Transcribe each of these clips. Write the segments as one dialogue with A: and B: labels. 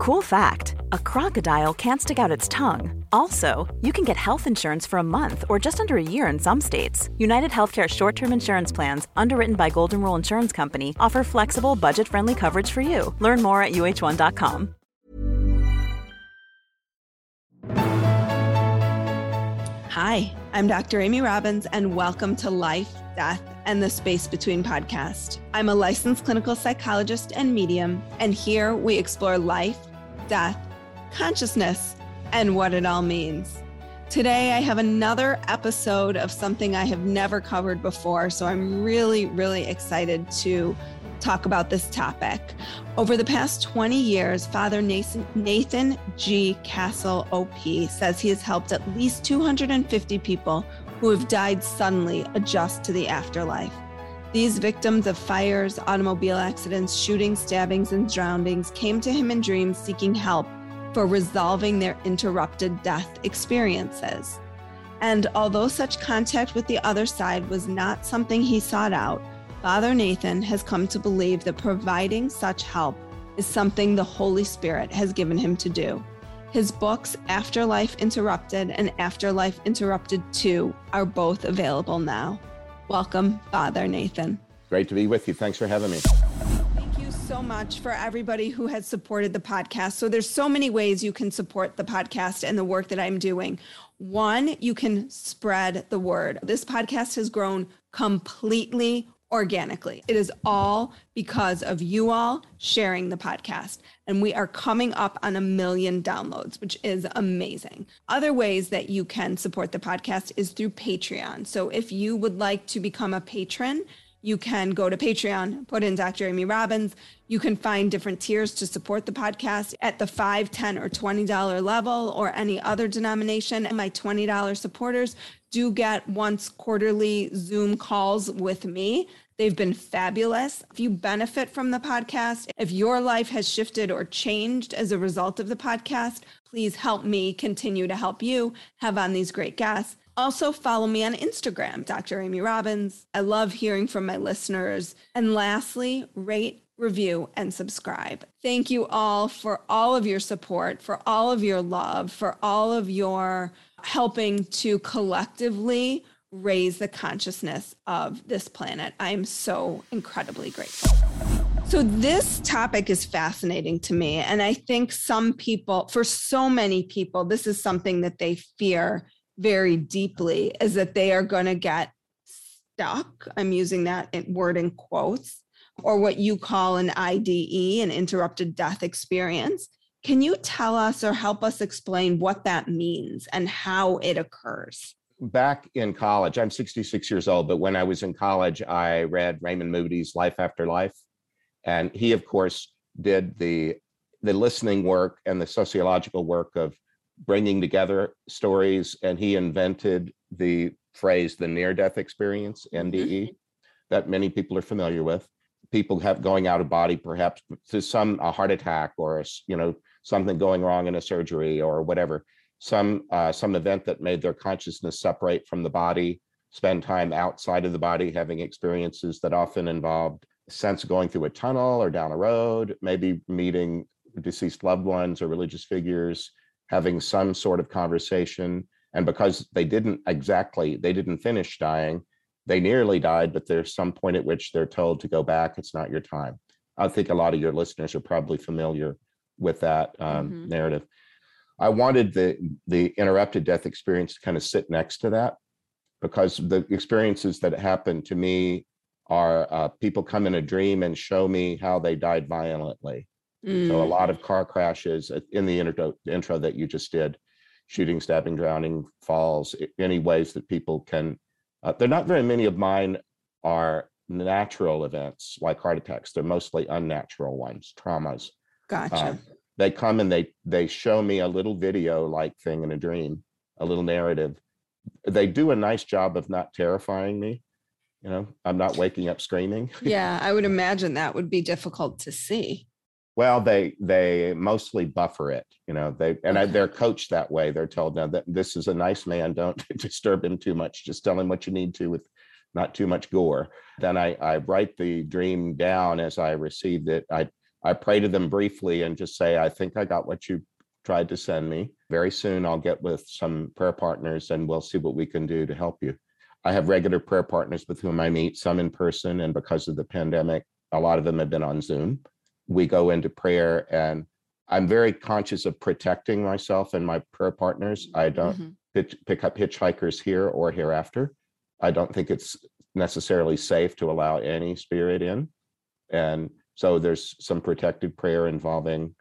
A: Cool fact a crocodile can't stick out its tongue. Also, you can get health insurance for a month or just under a year in some states. United Healthcare short term insurance plans, underwritten by Golden Rule Insurance Company, offer flexible, budget friendly coverage for you. Learn more at uh1.com.
B: Hi, I'm Dr. Amy Robbins, and welcome to Life, Death, and the Space Between podcast. I'm a licensed clinical psychologist and medium, and here we explore life death, consciousness, and what it all means. Today, I have another episode of something I have never covered before. So I'm really, really excited to talk about this topic. Over the past 20 years, Father Nathan, G. Castle OP says he has helped at least 250 people who have died suddenly adjust to the afterlife. These victims of fires, automobile accidents, shootings, stabbings, and drownings came to him in dreams seeking help for resolving their interrupted death experiences. And although such contact with the other side was not something he sought out, Father Nathan has come to believe that providing such help is something the Holy Spirit has given him to do. His books, Afterlife Interrupted and Afterlife Interrupted 2, are both available now. Welcome, Father Nathan.
C: Great to be with you. Thanks for having me.
B: Thank you so much for everybody who has supported the podcast. So there's so many ways you can support the podcast and the work that I'm doing. One, you can spread the word. This podcast has grown completely organically. It is all because of you all sharing the podcast. And we are coming up on a million downloads, which is amazing. Other ways that you can support the podcast is through Patreon. So if you would like to become a patron, you can go to Patreon, put in Dr. Amy Robbins. You can find different tiers to support the podcast at the $5, 10 or $20 level or any other denomination. And my $20 supporters do get once quarterly Zoom calls with me. They've been fabulous. If you benefit from the podcast, if your life has shifted or changed as a result of the podcast, please help me continue to help you have on these great guests. Also, follow me on Instagram, Dr. Amy Robbins. I love hearing from my listeners. And lastly, rate, review, and subscribe. Thank you all for all of your support, for all of your love, for all of your helping to collectively raise the consciousness of this planet. I am so incredibly grateful. So, this topic is fascinating to me. And I think some people, for so many people, this is something that they fear very deeply is that they are going to get stuck. I'm using that word in quotes, or what you call an IDE, an interrupted death experience. Can you tell us or help us explain what that means and how it occurs?
C: Back in college, I'm 66 years old, but when I was in college, I read Raymond Moody's Life After Life. And he, of course, did the the listening work and the sociological work of bringing together stories, and he invented the phrase the near death experience, NDE, mm-hmm. that many people are familiar with. People have going out of body, perhaps to some a heart attack or a, you know something going wrong in a surgery or whatever, some uh, some event that made their consciousness separate from the body, spend time outside of the body, having experiences that often involved sense going through a tunnel or down a road, maybe meeting deceased loved ones or religious figures, having some sort of conversation. And because they didn't exactly, they didn't finish dying, they nearly died, but there's some point at which they're told to go back. It's not your time. I think a lot of your listeners are probably familiar with that um, mm-hmm. narrative. I wanted the the interrupted death experience to kind of sit next to that because the experiences that happen to me are uh, people come in a dream and show me how they died violently Mm. So a lot of car crashes in the intro, intro that you just did, shooting, stabbing, drowning, falls, any ways that people can. Uh, there are not very many of mine are natural events like heart attacks. They're mostly unnatural ones, traumas.
B: Gotcha. Uh,
C: they come and they they show me a little video like thing in a dream, a little narrative. They do a nice job of not terrifying me. You know, I'm not waking up screaming.
B: yeah, I would imagine that would be difficult to see.
C: Well, they they mostly buffer it, you know. They and. I, they're coached that way. They're told now that this is a nice man. Don't disturb him too much. Just tell him what you need to with not too much gore. Then I I write the dream down as I received it. I I pray to them briefly and just say, I think I got what you tried to send me. Very soon I'll get with some prayer partners and we'll see what we can do to help you. I have regular prayer partners with whom I meet, some in person, and because of the pandemic, a lot of them have been on Zoom. We go into prayer and I'm very conscious of protecting myself and my prayer partners. I don't
B: Mhm.
C: pitch, pick up hitchhikers here or hereafter. I don't think it's necessarily safe to allow any spirit in. And so there's some protected prayer involving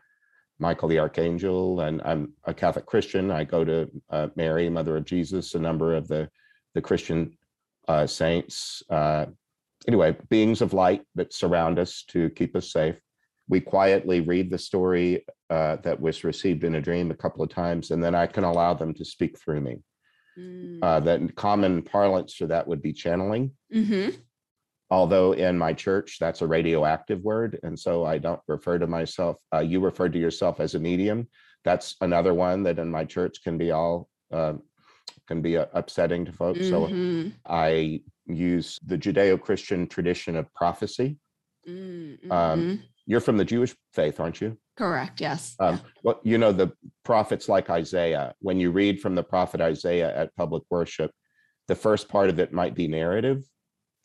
C: Michael the Archangel, and I'm a Catholic Christian. I go to uh, Mary, Mother of Jesus, a number of the the Christian uh, saints. Uh, anyway, beings of light that surround us to keep us safe. We quietly read the story uh, that was received in a dream a couple of times, and then I can allow them to speak through me.
B: Mm.
C: Uh, that common parlance for that would be channeling
B: Mhm.
C: although in my church that's a radioactive word and so i don't refer to myself uh, you referred to yourself as a medium that's another one that in my church can be all uh, can be uh, upsetting to folks so
B: Mhm.
C: i use the judeo-christian tradition of prophecy
B: Mm,
C: um,
B: mhm.
C: You're from the jewish faith aren't you
B: Correct. Yes.
C: um, well you know the prophets like isaiah when you read from the prophet isaiah at public worship the first part of it might be narrative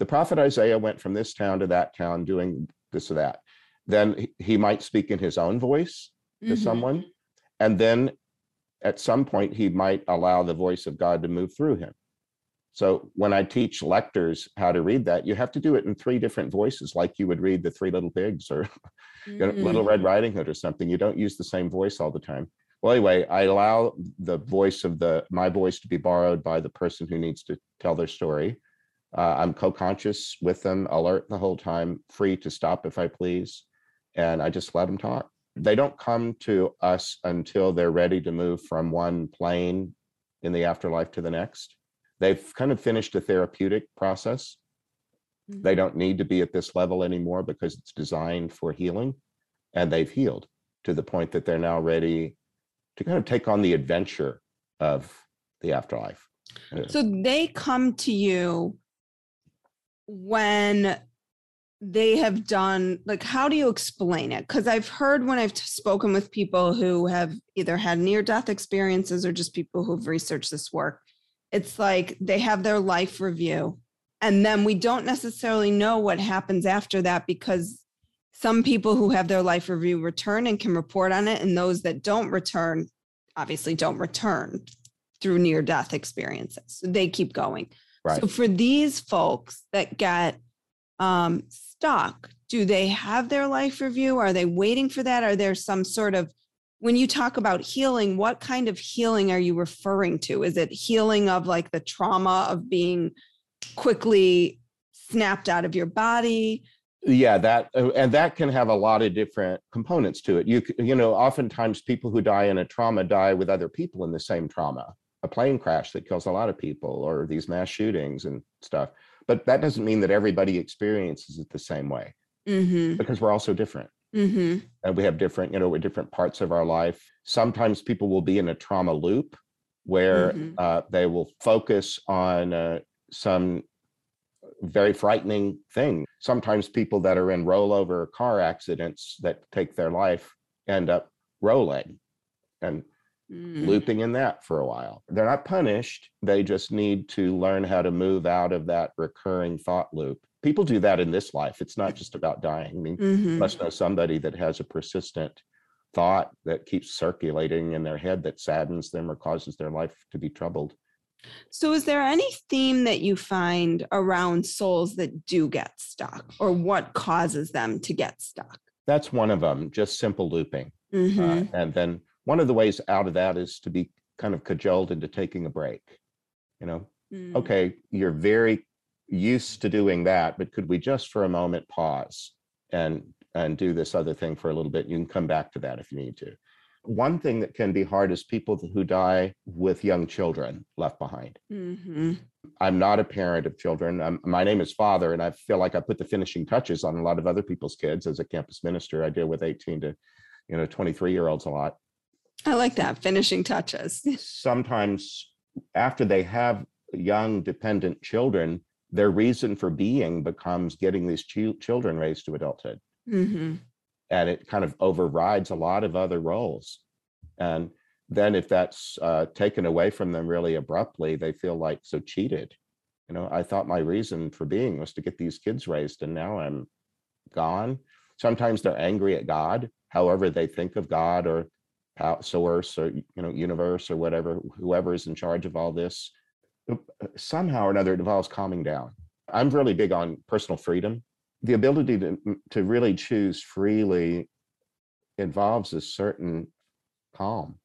C: the prophet Isaiah went from this town to that town doing this or that. Then he- might speak in his own voice to
B: Mhm.
C: someone. And then at some point, he might allow the voice of God to move through him. So when I teach lectors how to read that, you have to do it in three different voices, like you would read the Three Little Pigs or know, Little
B: Mm.
C: Red Riding Hood or something. You don't use the same voice all the time. Well, anyway, I allow the voice of the my voice to be borrowed by the person who needs to tell their story. Uh, I'm co-conscious with them, alert the whole time, free to stop if I please, and I just let them talk. They don't come to us until they're ready to move from one plane in the afterlife to the next. They've kind of finished a therapeutic process. They mm-hmm. don't need to be at this level anymore because it's designed for healing, and they've healed to the point that they're now ready to kind of take on the adventure of the afterlife.
B: So they come to you when they have done like how do you explain it because i've heard when i've spoken with people who have either had near death experiences or just people who've researched this work it's like they have their life review and then we don't necessarily know what happens after that because some people who have their life review return and can report on it and those that don't return obviously don't return through near death experiences so they keep going
C: Right.
B: so for these folks that get um, stuck, do they have their life review? Are they waiting for that? Are there some sort of when you talk about healing, what kind of healing are you referring to? Is it healing of like the trauma of being quickly snapped out of your body?
C: yeah that uh, and that can have a lot of different components to it you you know oftentimes people who die in a trauma die with other people in the same trauma a plane crash that kills a lot of people or these mass shootings and stuff but that doesn't mean that everybody experiences it the same way
B: Mm-hmm.
C: because we're all so different
B: Mm-hmm.
C: and we have different you know different parts of our life sometimes people will be in a trauma loop where
B: Mhm.
C: uh, they will focus on uh, some very frightening thing sometimes people that are in rollover car accidents that take their life end up rolling and
B: Mm.
C: looping in that for a while they're not punished they just need to learn how to move out of that recurring thought loop people do that in this life it's not just about dying i mean
B: Mhm.
C: must know somebody that has a persistent thought that keeps circulating in their head that saddens them or causes their life to be troubled.
B: So, is there any theme that you find around souls that do get stuck, or what causes them to get stuck?
C: That's one of them, just simple looping. Uh,
B: Mhm.
C: and then one of the ways out of that is to be kind of cajoled into taking a break. You know,
B: Mm.
C: okay, you're very used to doing that, but could we just for a moment pause and and do this other thing for a little bit? You can come back to that if you need to. One thing that can be hard is people who die with young children left behind.
B: Mhm.
C: I'm not a parent of children. I'm, my name is father, and I feel like I put the finishing touches on a lot of other people's kids as a campus minister. I deal with 18 to, you know, 23 year olds a lot.
B: I like that finishing touches.
C: Sometimes after they have young dependent children, their reason for being becomes getting these chi- children raised to adulthood.
B: hmm
C: and it kind of overrides a lot of other roles. And then if that's uh, taken away from them really abruptly, they feel like so cheated. You know, I thought my reason for being was to get these kids raised, and now I'm gone. Sometimes they're angry at God, however they think of God or source or you know universe or whatever, whoever is in charge of all this. Somehow or another, it involves calming down. I'm really big on personal freedom. The ability to to really choose freely involves a certain calm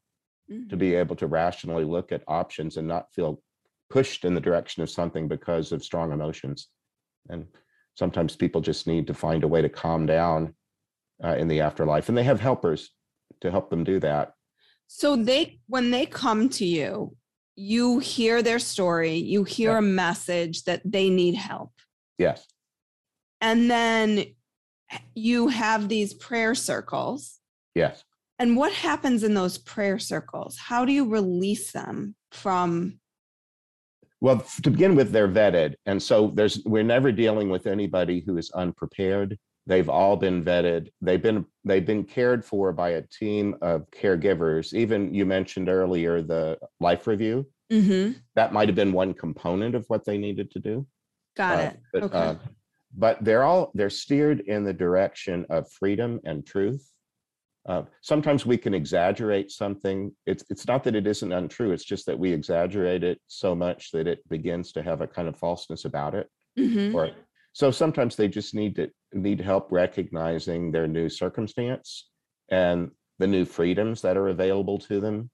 C: mm-hmm. to be able to rationally look at options and not feel pushed in the direction of something because of strong emotions. And sometimes people just need to find a way to calm down uh, in the afterlife, and they have helpers to help them do that.
B: So they, when they come to you, you hear their story, you hear yeah. a message that they need help.
C: Yes.
B: And then you have these prayer circles.
C: Yes.
B: And what happens in those prayer circles? How do you release them from?
C: Well, to begin with, they're vetted. And so there's we're never dealing with anybody who is unprepared. They've all been vetted. They've been they've been cared for by a team of caregivers. Even you mentioned earlier the life review. Mm-hmm. That might have been one component of what they needed to do.
B: Got uh, it.
C: But,
B: okay.
C: Uh, but they're all they're steered in the direction of freedom and truth uh, sometimes we can exaggerate something. It's it's not that it isn't untrue. It's just that we exaggerate it so much that it begins to have a kind of falseness about it. Mm-hmm. Or so sometimes they just need to need help recognizing their new circumstance and the new freedoms that are available to them.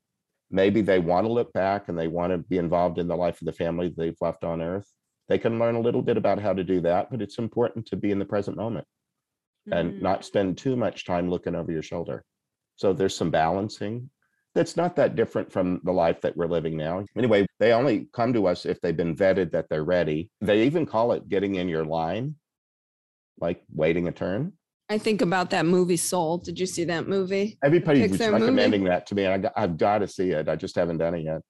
C: Maybe they want to look back and they want to be involved in the life of the family they've left on earth. They can learn a little bit about how to do that, but it's important to be in the present moment and mm-hmm. not spend too much time looking over your shoulder. So there's some balancing. That's not that different from the life that we're living now. Anyway, they only come to us if they've been vetted that they're ready. They even call it getting in your line, like waiting a turn.
B: I think about that movie Soul. Did you see that movie?
C: Everybody's recommending movie? that to me. I, have got to see it. I just haven't done it yet.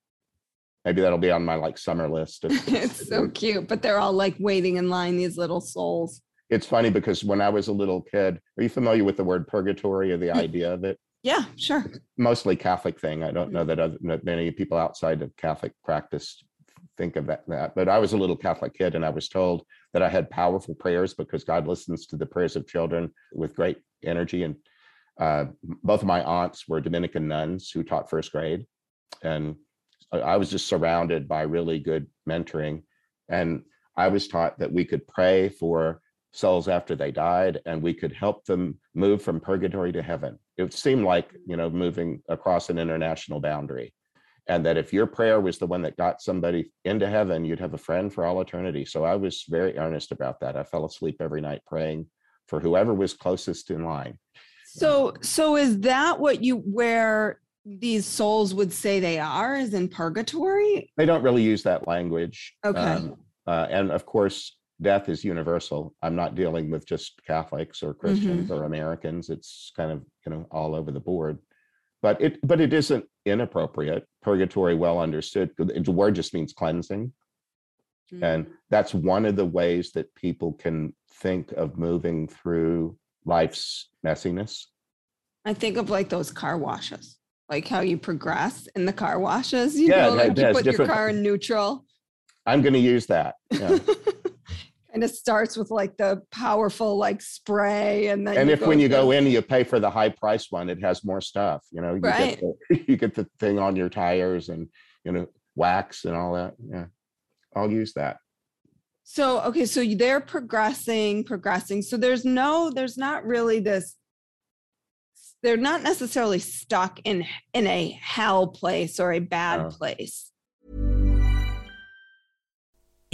C: Maybe that'll be on my like summer list.
B: it's so cute, but they're all like waiting in line. These little souls
C: it's funny because when I was a little kid, are you familiar with the word purgatory or the mm. idea of it?
B: Yeah, sure.
C: Mostly Catholic thing. I don't know that, other, many people outside of Catholic practice think of that, that. But I was a little Catholic kid, and I was told that I had powerful prayers because God listens to the prayers of children with great energy. And uh, both of my aunts were Dominican nuns who taught first grade, and I was just surrounded by really good mentoring. And I was taught that we could pray for souls after they died and we could help them move from purgatory to heaven. It seemed like you know moving across an international boundary and that if your prayer was the one that got somebody into heaven you'd have a friend for all eternity. So i was very earnest about that. I fell asleep every night praying for whoever was closest in line.
B: So so is that what you where these souls would say they are is in purgatory?
C: They don't really use that language
B: okay. um,
C: uh, and of course death is universal. I'm not dealing with just Catholics or Christians mm-hmm. or Americans. It's kind of you know all over the board. But it but it isn't inappropriate. Purgatory, well understood. The word just means cleansing, mm-hmm. and that's one of the ways that people can think of moving through life's messiness.
B: I think of like those car washes, like how you progress in the car washes. You
C: yeah,
B: know, like you put your car in neutral.
C: I'm going to use that. Yeah.
B: and it starts with like the powerful like spray and then
C: and if when you go in you pay for the high price one it has more stuff you know you
B: right.
C: get the, you get the thing on your tires and you know wax and all that yeah i'll use that
B: so okay so they're progressing progressing so there's no there's not really this they're not necessarily stuck in in a hell place or a bad oh. place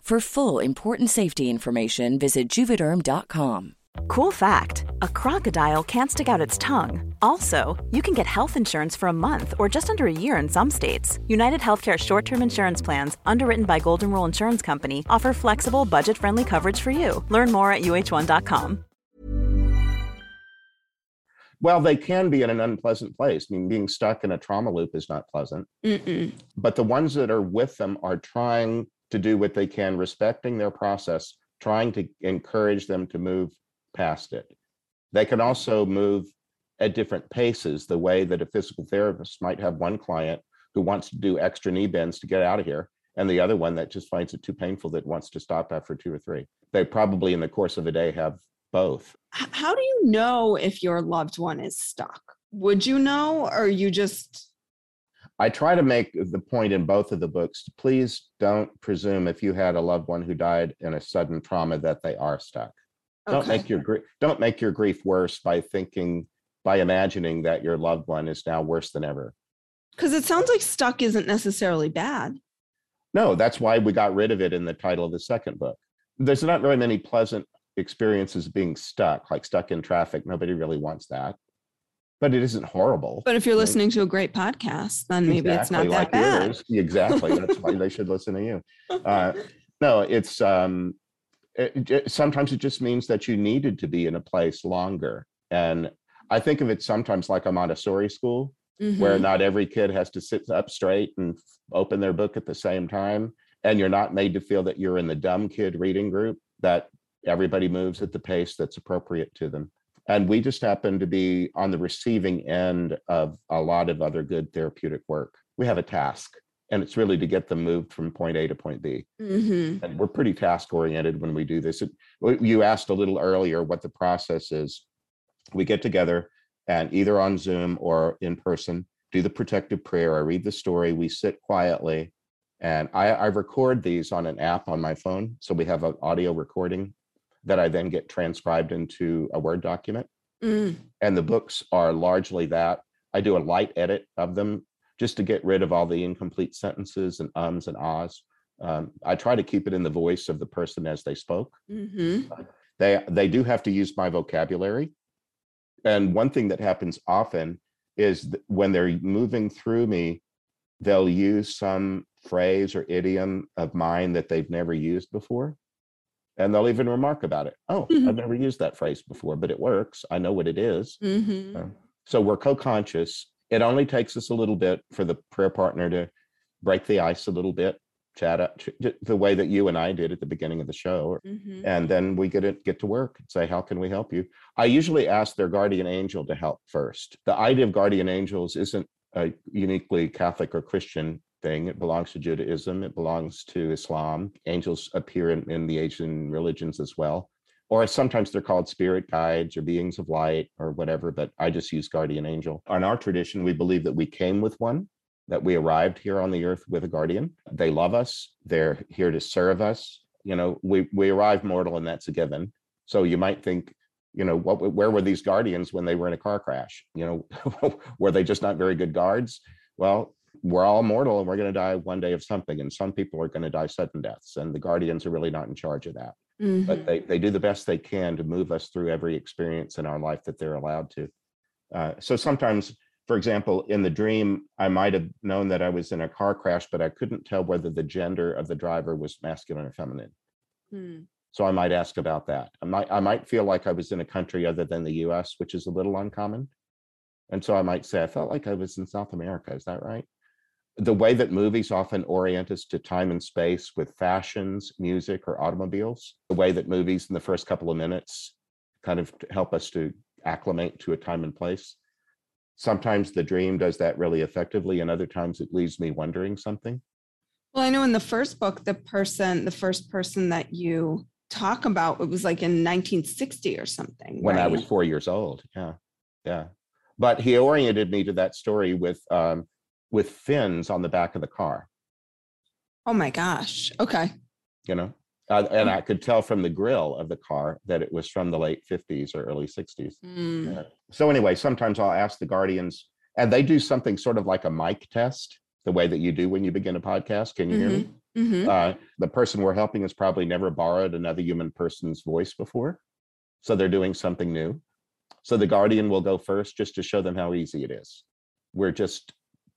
D: For full important safety information, visit juvederm.com.
A: Cool fact a crocodile can't stick out its tongue. Also, you can get health insurance for a month or just under a year in some states. United Healthcare short term insurance plans, underwritten by Golden Rule Insurance Company, offer flexible, budget friendly coverage for you. Learn more at uh1.com.
C: Well, they can be in an unpleasant place. I mean, being stuck in a trauma loop is not pleasant.
B: Mm-mm.
C: But the ones that are with them are trying to do what they can, respecting their process, trying to encourage them to move past it. They can also move at different paces, the way that a physical therapist might have one client who wants to do extra knee bends to get out of here, and the other one that just finds it too painful that wants to stop after two or three. They probably, in the course of a day, have both.
B: How do you know if your loved one is stuck? Would you know, or you just
C: I try to make the point in both of the books please don't presume if you had a loved one who died in a sudden trauma that they are stuck. Don't make your grief don't make your grief worse by thinking by imagining that your loved one is now worse than ever.
B: Because it sounds like stuck isn't necessarily bad.
C: No, that's why we got rid of it in the title of the second book. There's not very many pleasant experiences being stuck, like stuck in traffic. Nobody really wants that. But it isn't horrible.
B: But if you're
C: Right.
B: listening to a great podcast, then maybe it's not
C: Exactly
B: that bad.
C: yours. Exactly. That's why they should listen to you. Uh, no, it's um, it, sometimes it just means that you needed to be in a place longer. And I think of it sometimes like a Montessori school where
B: Mhm.
C: not every kid has to sit up straight and open their book at the same time. And you're not made to feel that you're in the dumb kid reading group, that everybody moves at the pace that's appropriate to them. And we just happen to be on the receiving end of a lot of other good therapeutic work. We have a task, and it's really to get them moved from point A to point B.
B: Mhm.
C: And we're pretty task oriented when we do this. It, you asked a little earlier what the process is. We get together and either on Zoom or in person, do the protective prayer. I read the story. We sit quietly. And I, I record these on an app on my phone. So we have an audio recording that I then get transcribed into a Word document.
B: Mm.
C: And the books are largely that. I do a light edit of them just to get rid of all the incomplete sentences and ums and ahs. Um, I try to keep it in the voice of the person as they spoke.
B: Mhm.
C: They they do have to use my vocabulary. And one thing that happens often is that when they're moving through me, they'll use some phrase or idiom of mine that they've never used before. And they'll even remark about it. Oh,
B: Mhm.
C: I've never used that phrase before, but it works. I know what it is.
B: Mhm.
C: Uh, So we're co-conscious. It only takes us a little bit for the prayer partner to break the ice a little bit, chat up the way that you and I did at the beginning of the show,
B: Mhm.
C: and then we get it get to work and say, "How can we help you?" I usually ask their guardian angel to help first. The idea of guardian angels isn't a uniquely Catholic or Christian thing. It belongs to Judaism. It belongs to Islam. Angels appear in, in the Asian religions as well or sometimes they're called spirit guides or beings of light or whatever, but I just use guardian angel. In our tradition, we believe that we came with one, that we arrived here on the earth with a guardian. They love us, they're here to serve us. You know, we, we arrive mortal and that's a given. So you might think, you know, what where were these guardians when they were in a car crash? You know, were they just not very good guards? Well, we're all mortal and we're going to die one day of something. And some people are going to die sudden deaths. And the guardians are really not in charge of that but
B: Mhm.
C: they, they do the best they can to move us through every experience in our life that they're allowed to. Uh, so sometimes, for example, in the dream, I might have known that I was in a car crash, but I couldn't tell whether the gender of the driver was masculine or feminine.
B: Mm.
C: So I might ask about that. I might I might feel like I was in a country other than the U.S., which is a little uncommon, and so I might say I felt like I was in South America. Is that right? The way that movies often orient us to time and space with fashions, music, or automobiles, the way that movies in the first couple of minutes kind of help us to acclimate to a time and place. Sometimes the dream does that really effectively, and other times it leaves me wondering something.
B: Well, I know in the first book, the person, the first person that you talk about, it was like in 1960 or something.
C: when I was four years old. Yeah, yeah. But he oriented me to that story with um, with fins on the back of the car.
B: Oh my gosh. Okay.
C: You know, uh, and I could tell from the grill of the car that it was from the late fifties or early sixties.
B: Mm.
C: So anyway, sometimes I'll ask the guardians, and they do something sort of like a mic test, the way that you do when you begin a podcast. Can you hear me?
B: Mhm.
C: uh, the person we're helping has probably never borrowed another human person's voice before. So they're doing something new. So the guardian will go first just to show them how easy it is. We're just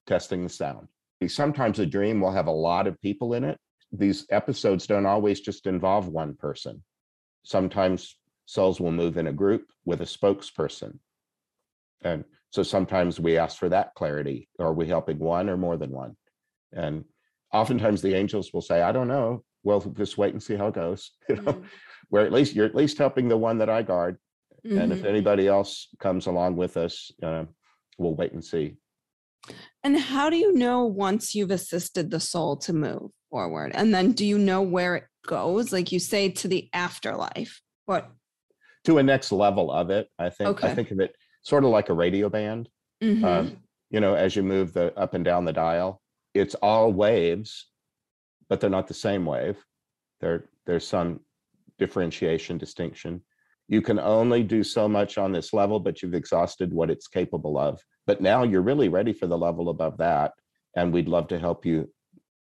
C: testing the sound. Sometimes a dream will have a lot of people in it. These episodes don't always just involve one person. Sometimes souls will move in a group with a spokesperson. And so sometimes we ask for that clarity. Are we helping one or more than one? And oftentimes the angels will say, I don't know. Well, just wait and see how it goes. You know,
B: Mm.
C: where at least you're at least helping the one that I guard. And if
B: Mhm.
C: anybody else comes along with us, uh, we'll wait and see.
B: And how do you know once you've assisted the soul to move forward? And then do you know where it goes? Like you say to the afterlife. What?
C: To a next level of it, I think.
B: Okay.
C: I think of it sort of like a radio band.
B: Mhm.
C: Um, you know, as you move the up and down the dial, it's all waves, but they're not the same wave. There, there's some differentiation, distinction. You can only do so much on this level, but you've exhausted what it's capable of. But now you're really ready for the level above that, and we'd love to help you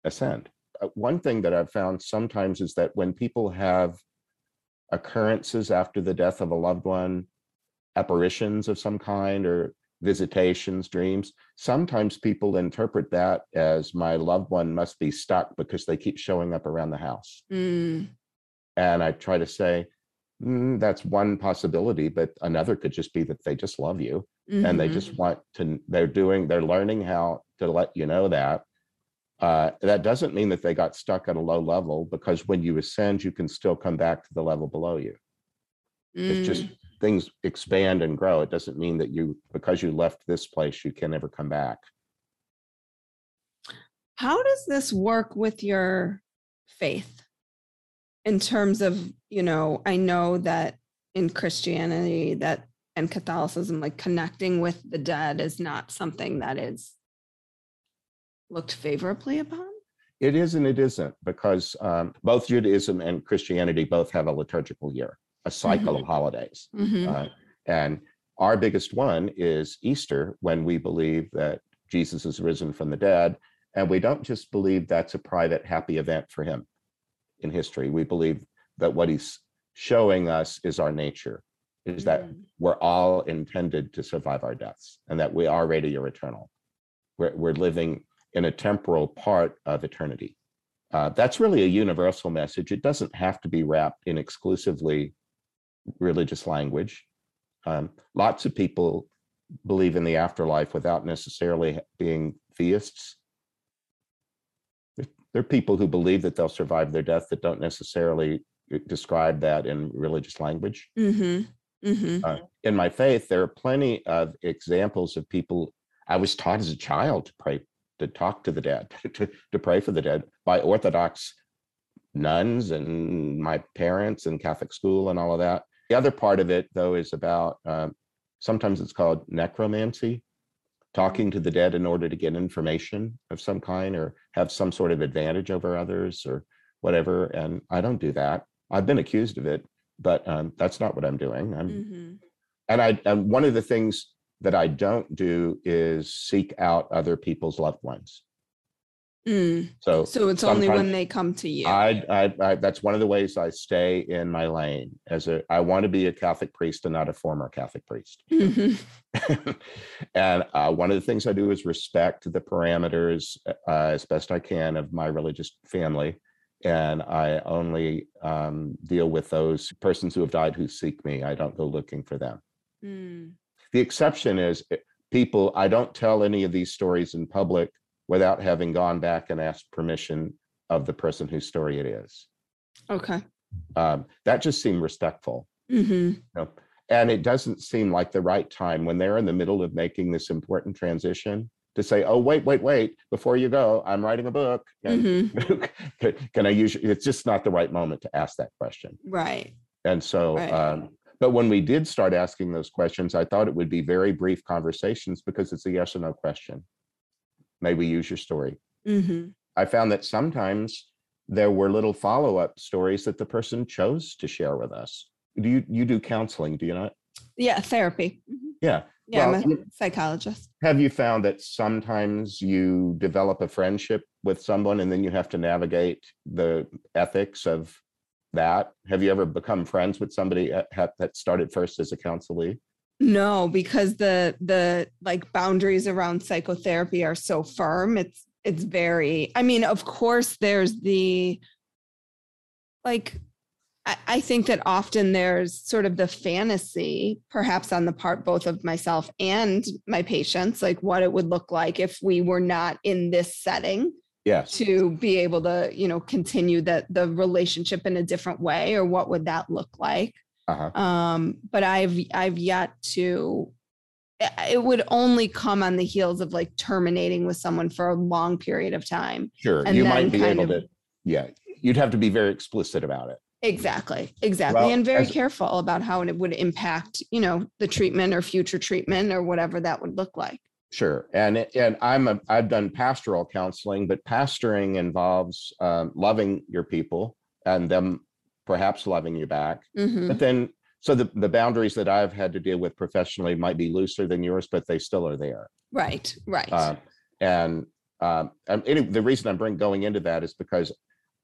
C: ascend. Uh, One thing that I've found sometimes is that when people have occurrences after the death of a loved one, apparitions of some kind, or visitations, dreams. Sometimes people interpret that as my loved one must be stuck because they keep showing up around the house.
B: Mm.
C: And I try to say, "Mm, that's one possibility, but another could just be that they just love you and they just want to, they're doing, they're learning how to let you know that. Uh, that doesn't mean that they got stuck at a low level because when you ascend, you can still come back to the level below you. It's just
B: Mm.
C: things expand and grow. It doesn't mean that you, because you left this place, you can never come back.
B: How does this work with your faith? In terms of, you know, I know that in Christianity that and Catholicism, like connecting with the dead is not something that is looked favorably upon.
C: It is and it isn't because um, both Judaism and Christianity both have a liturgical year, a cycle of holidays.
B: Mhm.
C: Uh, and our biggest one is Easter, when we believe that Jesus is risen from the dead. And we don't just believe that's a private, happy event for him in history. We believe that what he's showing us is our nature, is that
B: Mm.
C: we're all intended to survive our deaths and that we are eternal. We're, we're living in a temporal part of eternity. Uh, that's really a universal message. It doesn't have to be wrapped in exclusively religious language. Um, lots of people believe in the afterlife without necessarily being theists. There are people who believe that they'll survive their death that don't necessarily uh, describe that in religious language.
B: Mhm. Mhm.
C: Uh, in my faith, there are plenty of examples of people. I was taught as a child to pray, to talk to the dead, to, to pray for the dead by Orthodox nuns and my parents and Catholic school and all of that. The other part of it, though, is about um, sometimes it's called necromancy, talking to the dead in order to get information of some kind or have some sort of advantage over others or whatever. And I don't do that. I've been accused of it, but um, that's not what I'm doing. I'm
B: Mhm.
C: and I and one of the things that I don't do is seek out other people's loved ones.
B: Mm.
C: So,
B: So it's only when they come to you.
C: I, I, I that's one of the ways I stay in my lane. As a, I want to be a Catholic priest and not a former Catholic priest.
B: Mhm.
C: and uh, one of the things I do is respect the parameters uh, as best I can of my religious family. And I only um, deal with those persons who have died who seek me. I don't go looking for them.
B: Mm.
C: The exception is eh, people, I don't tell any of these stories in public without having gone back and asked permission of the person whose story it is.
B: Okay.
C: Um, that just seemed respectful.
B: hmm
C: you know, And it doesn't seem like the right time when they're in the middle of making this important transition to say, oh, wait, wait, wait, before you go, I'm writing a book.
B: Mhm.
C: can, can I use, it's just not the right moment to ask that question.
B: Right.
C: And so,
B: Right.
C: um, but when we did start asking those questions, I thought it would be very brief conversations because it's a yes or no question. May we use your story?
B: hmm
C: I found that sometimes there were little follow up stories that the person chose to share with us. Do you you do counseling? Do you not?
B: Yeah. Therapy. Mhm.
C: Yeah.
B: Yeah.
C: Well,
B: I'm a psychologist.
C: Have you found that sometimes you develop a friendship with someone and then you have to navigate the ethics of that? Have you ever become friends with somebody at- that started first as a counselee?
B: No, because the the like boundaries around psychotherapy are so firm. It's it's very. I mean, of course, there's the like. I, I think that often there's sort of the fantasy, perhaps on the part both of myself and my patients, like what it would look like if we were not in this setting
C: Yes.
B: to be able to, you know, continue the the relationship in a different way, or what would that look like?
C: Uh-huh.
B: um but i've i've yet to it would only come on the heels of like terminating with someone for a long period of time
C: Sure.
B: and
C: You might be able
B: of-
C: to, yeah, you'd have to be very explicit about it.
B: Exactly exactly
C: Well,
B: and very
C: as-
B: careful about how it would impact you know the treatment or future treatment or whatever that would look like
C: Sure. And and I'm a I've done pastoral counseling, but pastoring involves um, loving your people and them perhaps loving you back.
B: Mhm.
C: But then so the, the boundaries that I've had to deal with professionally might be looser than yours, but they still are there.
B: right right
C: Uh, and um, and the reason I'm bring, going into that is because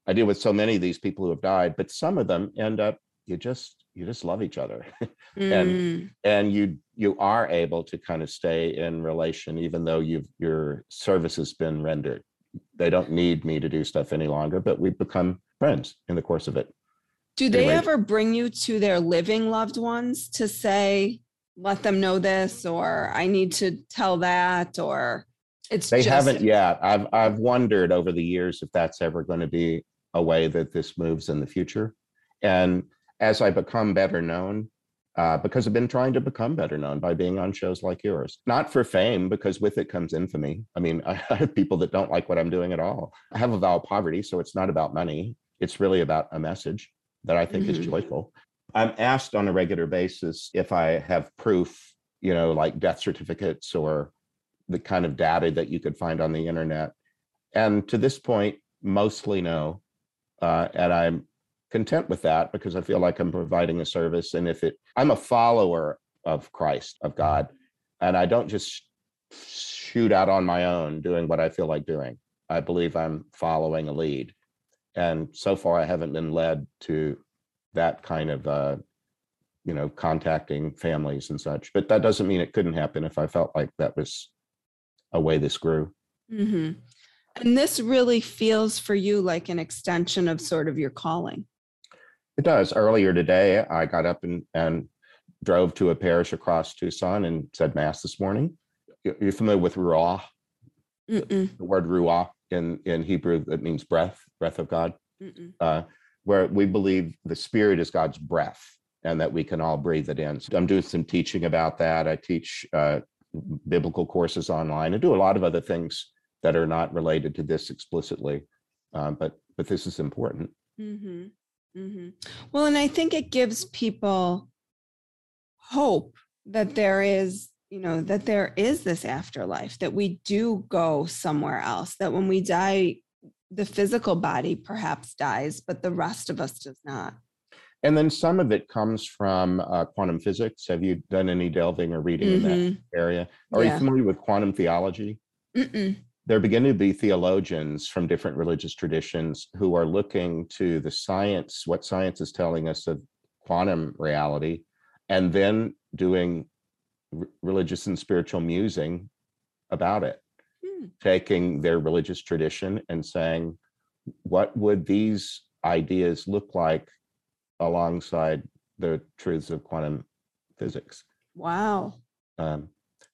C: I deal with so many of these people who have died, but some of them end up you just you just love each other. and-
B: Mm,
C: and you you are able to kind of stay in relation even though you've your service has been rendered they don't need me to do stuff any longer but we've become friends in the course of it
B: do they
C: Anyway.
B: ever bring you to their living loved ones to say let them know this or i need to tell that or it's
C: they
B: just
C: haven't yet i've i've wondered over the years if that's ever going to be a way that this moves in the future and as i become better known uh, because I've been trying to become better known by being on shows like yours. Not for fame, because with it comes infamy. I mean, I have people that don't like what I'm doing at all. I have a vow of poverty, so it's not about money. It's really about a message that I think is
B: Mhm.
C: joyful. I'm asked on a regular basis if I have proof, you know, like death certificates or the kind of data that you could find on the internet. And to this point, mostly no. Uh, and I'm content with that because I feel like I'm providing a service. And if it, I'm a follower of Christ, of God, and I don't just shoot out on my own doing what I feel like doing. I believe I'm following a lead. And so far, I haven't been led to that kind of, uh, you know, contacting families and such. But that doesn't mean it couldn't happen if I felt like that was a way this grew.
B: hmm And this really feels for you like an extension of sort of your calling.
C: It does. Earlier today, I got up and, and drove to a parish across Tucson and said Mass this morning. You- You're familiar with Ruah,
B: Mm-mm,
C: the word Ruah in, in Hebrew that means breath, breath of God, uh, where we believe the Spirit is God's breath and that we can all breathe it in. So I'm doing some teaching about that. I teach uh, biblical courses online. I do a lot of other things that are not related to this explicitly, um, but but this is important.
B: hmm hmm Well, and I think it gives people hope that there is, you know, that there is this afterlife, that we do go somewhere else, that when we die, the physical body perhaps dies, but the rest of us does not.
C: And then some of it comes from uh, quantum physics. Have you done any delving or reading in that
B: Mhm.
C: area? Are
B: Yeah.
C: you familiar with quantum theology?
B: Mm-mm.
C: There begin to be theologians from different religious traditions who are looking to the science, what science is telling us of quantum reality, and then doing r- religious and spiritual musing about it,
B: Hmm.
C: taking their religious tradition and saying, what would these ideas look like alongside the truths of quantum physics?
B: Wow.
C: Um,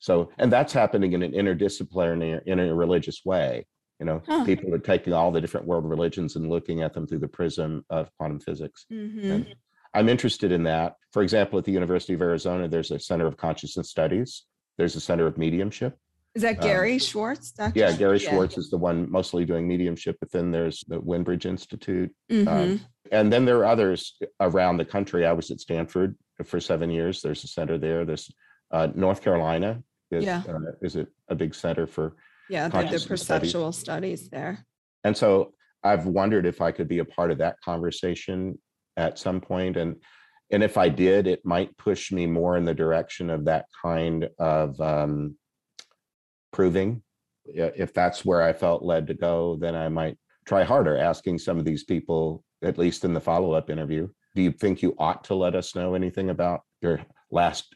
C: so, and that's happening in an interdisciplinary, in a religious way. You know,
B: Huh.
C: people are taking all the different world religions and looking at them through the prism of quantum physics.
B: Mhm.
C: And I'm interested in that. For example, at the University of Arizona, there's a Center of Consciousness Studies. There's a Center of Mediumship.
B: Is that
C: Um,
B: Gary Schwartz? Dr.
C: Yeah, Gary Schwartz is the one mostly doing mediumship, but then there's the Windbridge Institute.
B: Mhm.
C: Um, and then there are others around the country. I was at Stanford for seven years. There's a center there. There's uh, North Carolina is,
B: Yeah.
C: uh, is it a big center for,
B: yeah, the, did
C: consciousness studies.
B: perceptual studies there.
C: and so I've wondered if I could be a part of that conversation at some point, and and if I did, it might push me more in the direction of that kind of um, proving. If that's where I felt led to go, then I might try harder asking some of these people, at least in the follow-up interview. Do you think you ought to let us know anything about your last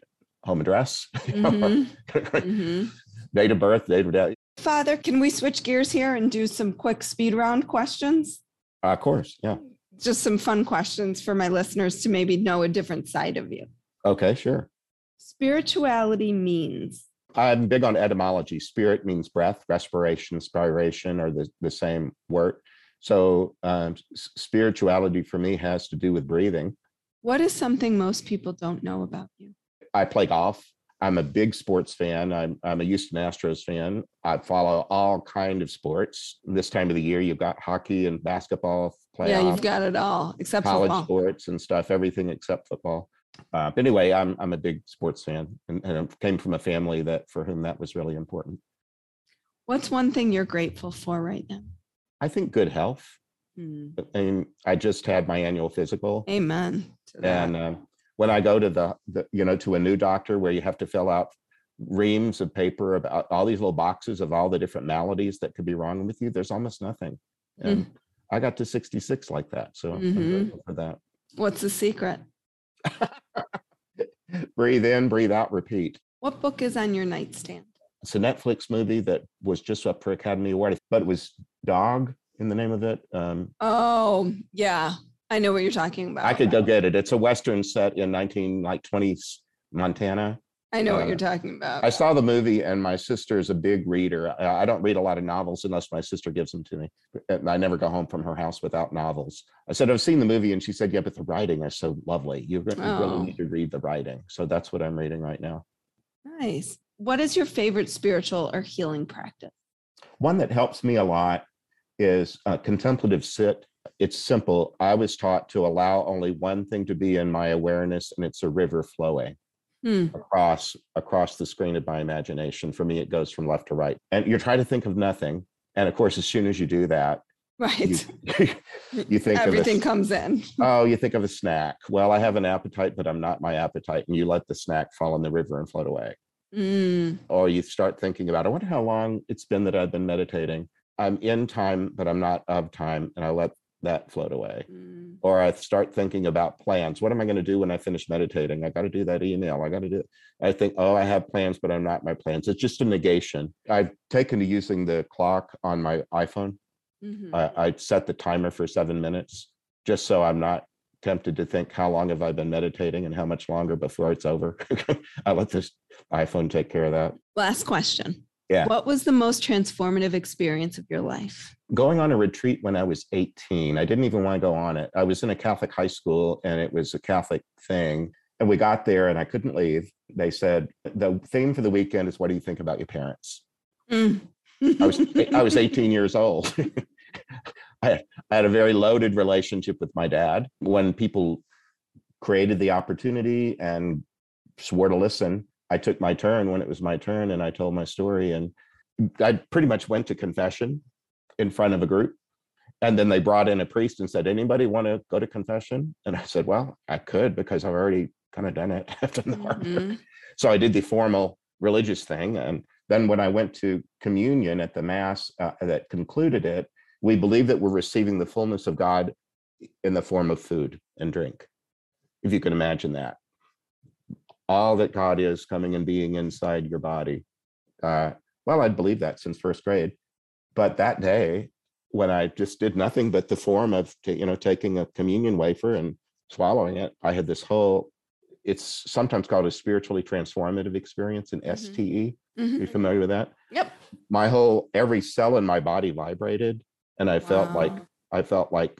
C: home address?
B: Mhm, mhm.
C: Date of birth, date of death?
B: Father, can we switch gears here and do some quick speed round questions?
C: Uh, Of course, yeah.
B: Just some fun questions for my listeners to maybe know a different side of you.
C: Okay, sure.
B: Spirituality means
C: I'm big on etymology. Spirit means breath, respiration, spiration are the, the same word. So um, spirituality for me has to do with breathing.
B: what is something most people don't know about you?
C: I play golf. I'm a big sports fan. I'm, I'm a Houston Astros fan. I follow all kind of sports. This time of the year, you've got hockey and basketball
B: Yeah, you've got it all except
C: college
B: football.
C: sports and stuff, everything except football. Uh, but anyway, I'm I'm a big sports fan, and, and I came from a family that for whom that was really important.
B: What's one thing you're grateful for right now?
C: I think good health.
B: Hmm,
C: I mean, I just had my annual physical,
B: Amen.
C: and uh, when I go to the, the, you know, to a new doctor where you have to fill out reams of paper about all these little boxes of all the different maladies that could be wrong with you, there's almost nothing. And I got to 66 like that, so I'm
B: Mhm.
C: grateful for that.
B: What's the secret?
C: breathe in, breathe out, repeat.
B: What book is on your nightstand?
C: It's a Netflix movie that was just up for Academy Award, but it was Dog in the name of it. Um,
B: Oh, yeah. I know what you're talking about.
C: I could go get it. It's a Western set in 19 like 20s Montana.
B: I know what
C: uh,
B: you're talking about.
C: I saw the movie, and my sister is a big reader. I I don't read a lot of novels unless my sister gives them to me. I never go home from her house without novels. I said, I've seen the movie, and she said, Yeah, but the writing is so lovely. You re- you
B: Oh.
C: really need to read the writing. So that's what I'm reading right now.
B: nice. What is your favorite spiritual or healing practice?
C: One that helps me a lot is uh, contemplative sit. It's simple. I was taught to allow only one thing to be in my awareness, and it's a river flowing.
B: Hmm.
C: across across the screen of my imagination. For me, it goes from left to right, and you're trying to think of nothing. And of course, as soon as you do that, you,
B: Right.
C: you think
B: Everything
C: of a,
B: comes in.
C: oh, you think of a snack. Well, I have an appetite, but I'm not my appetite, and you let the snack fall in the river and float away.
B: Mm,
C: Or you start thinking about, I wonder how long it's been that I've been meditating. I'm in time, but I'm not of time, and I let that float away.
B: mm.
C: or I start thinking about plans. What am I going to do when I finish meditating? I got to do that email. I got to do it. I think, oh, I have plans, but I'm not my plans. It's just a negation. I've taken to using the clock on my iPhone.
B: Mhm.
C: I, I set the timer for seven minutes just so I'm not tempted to think how long have I been meditating and how much longer before it's over. I let this iPhone take care of that.
B: Last question.
C: Yeah.
B: What was the most transformative experience of your life?
C: going on a retreat when I was 18. I didn't even want to go on it. I was in a Catholic high school and it was a Catholic thing. And we got there and I couldn't leave. They said, the theme for the weekend is what do you think about your parents?
B: Mm.
C: I was I was 18 years old. I, I had a very loaded relationship with my dad. When people created the opportunity and swore to listen, I took my turn when it was my turn and I told my story. And I pretty much went to confession in front of a group. And then they brought in a priest and said, anybody want to go to confession? And I said, well, I could because I've already kind of done it. I've done the hard work.
B: Mhm.
C: So I did the formal religious thing. And then when I went to communion at the Mass uh, that concluded it, we believe that we're receiving the fullness of God in the form of food and drink. If you can imagine that. All that God is coming and being inside your body. Uh, well, I'd believed that since first grade. But that day, when I just did nothing but the form of, you know, taking a communion wafer and swallowing it, I had this whole it's sometimes called a spiritually transformative experience an
B: Mhm.
C: ste
B: Mhm.
C: you familiar with that
B: Yep.
C: my whole every cell in my body vibrated and i felt like i felt like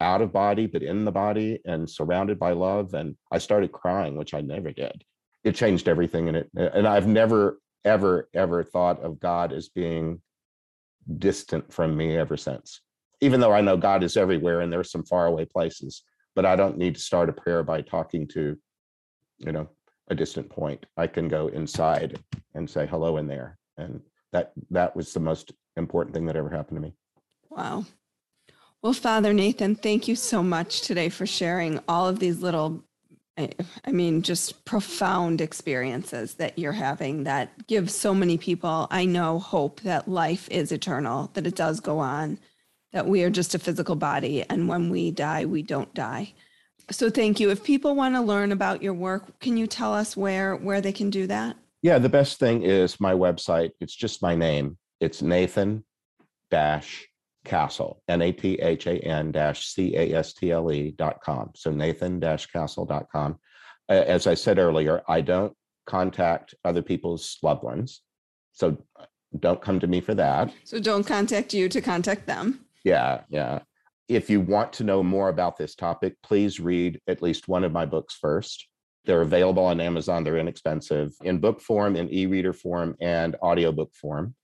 C: out of body but in the body and surrounded by love and i started crying which i never did it changed everything and it and i've never ever, ever thought of God as being distant from me ever since. Even though I know God is everywhere and there's some faraway places, but I don't need to start a prayer by talking to, you know, a distant point. I can go inside and say hello in there. And that that was the most important thing that ever happened to me.
B: Wow. Well, Father Nathan, thank you so much today for sharing all of these little I mean, just profound experiences that you're having that give so many people, I know, hope that life is eternal, that it does go on, that we are just a physical body, and when we die, we don't die. So thank you. If people want to learn about your work, can you tell us where where they can do that?
C: Yeah, the best thing is my website. It's just my name. It's Nathan dash Castle, N A T H A N dash C A S T L E dot com. So Nathan dash Castle dot com. As I said earlier, I don't contact other people's loved ones. So don't come to me for that.
B: So don't contact you to contact them.
C: Yeah, yeah. If you want to know more about this topic, please read at least one of my books first. They're available on Amazon. They're inexpensive in book form, in e reader form, and audiobook form.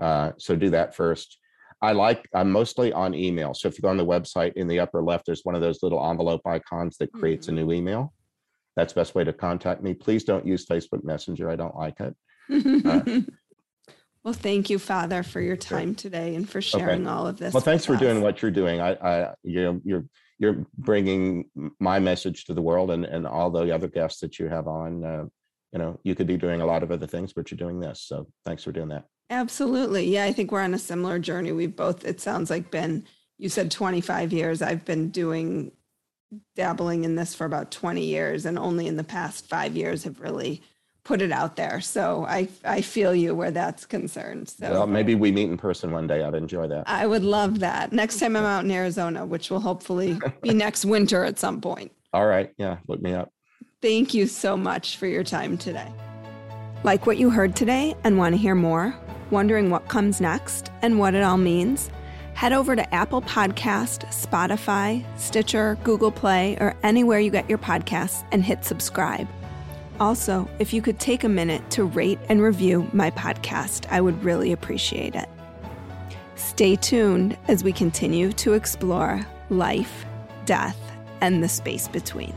C: Uh, so do that first. I like, I'm mostly on email. So if you go on the website in the upper left, there's one of those little envelope icons that creates mm-hmm. a new email. That's the best way to contact me. Please don't use Facebook Messenger. I don't like it. Uh,
B: well, thank you, Father, for your time today and for sharing okay. all of this.
C: Well, thanks for us. doing what you're doing. I, I, you you're you're bringing my message to the world, and and all the other guests that you have on. Uh, you know, you could be doing a lot of other things, but you're doing this. So, thanks for doing that.
B: Absolutely. Yeah, I think we're on a similar journey. We've both, it sounds like, been, you said 25 years. I've been doing, dabbling in this for about 20 years, and only in the past five years have really put it out there. So I, I feel you where that's concerned. So
C: well, maybe we meet in person one day. I'd enjoy that.
B: I would love that. Next time I'm out in Arizona, which will hopefully be next winter at some point.
C: All right. Yeah. Look me up.
B: Thank you so much for your time today. Like what you heard today and want to hear more? Wondering what comes next and what it all means? Head over to Apple Podcast, Spotify, Stitcher, Google Play, or anywhere you get your podcasts and hit subscribe. Also, if you could take a minute to rate and review my podcast, I would really appreciate it. Stay tuned as we continue to explore life, death, and the space between.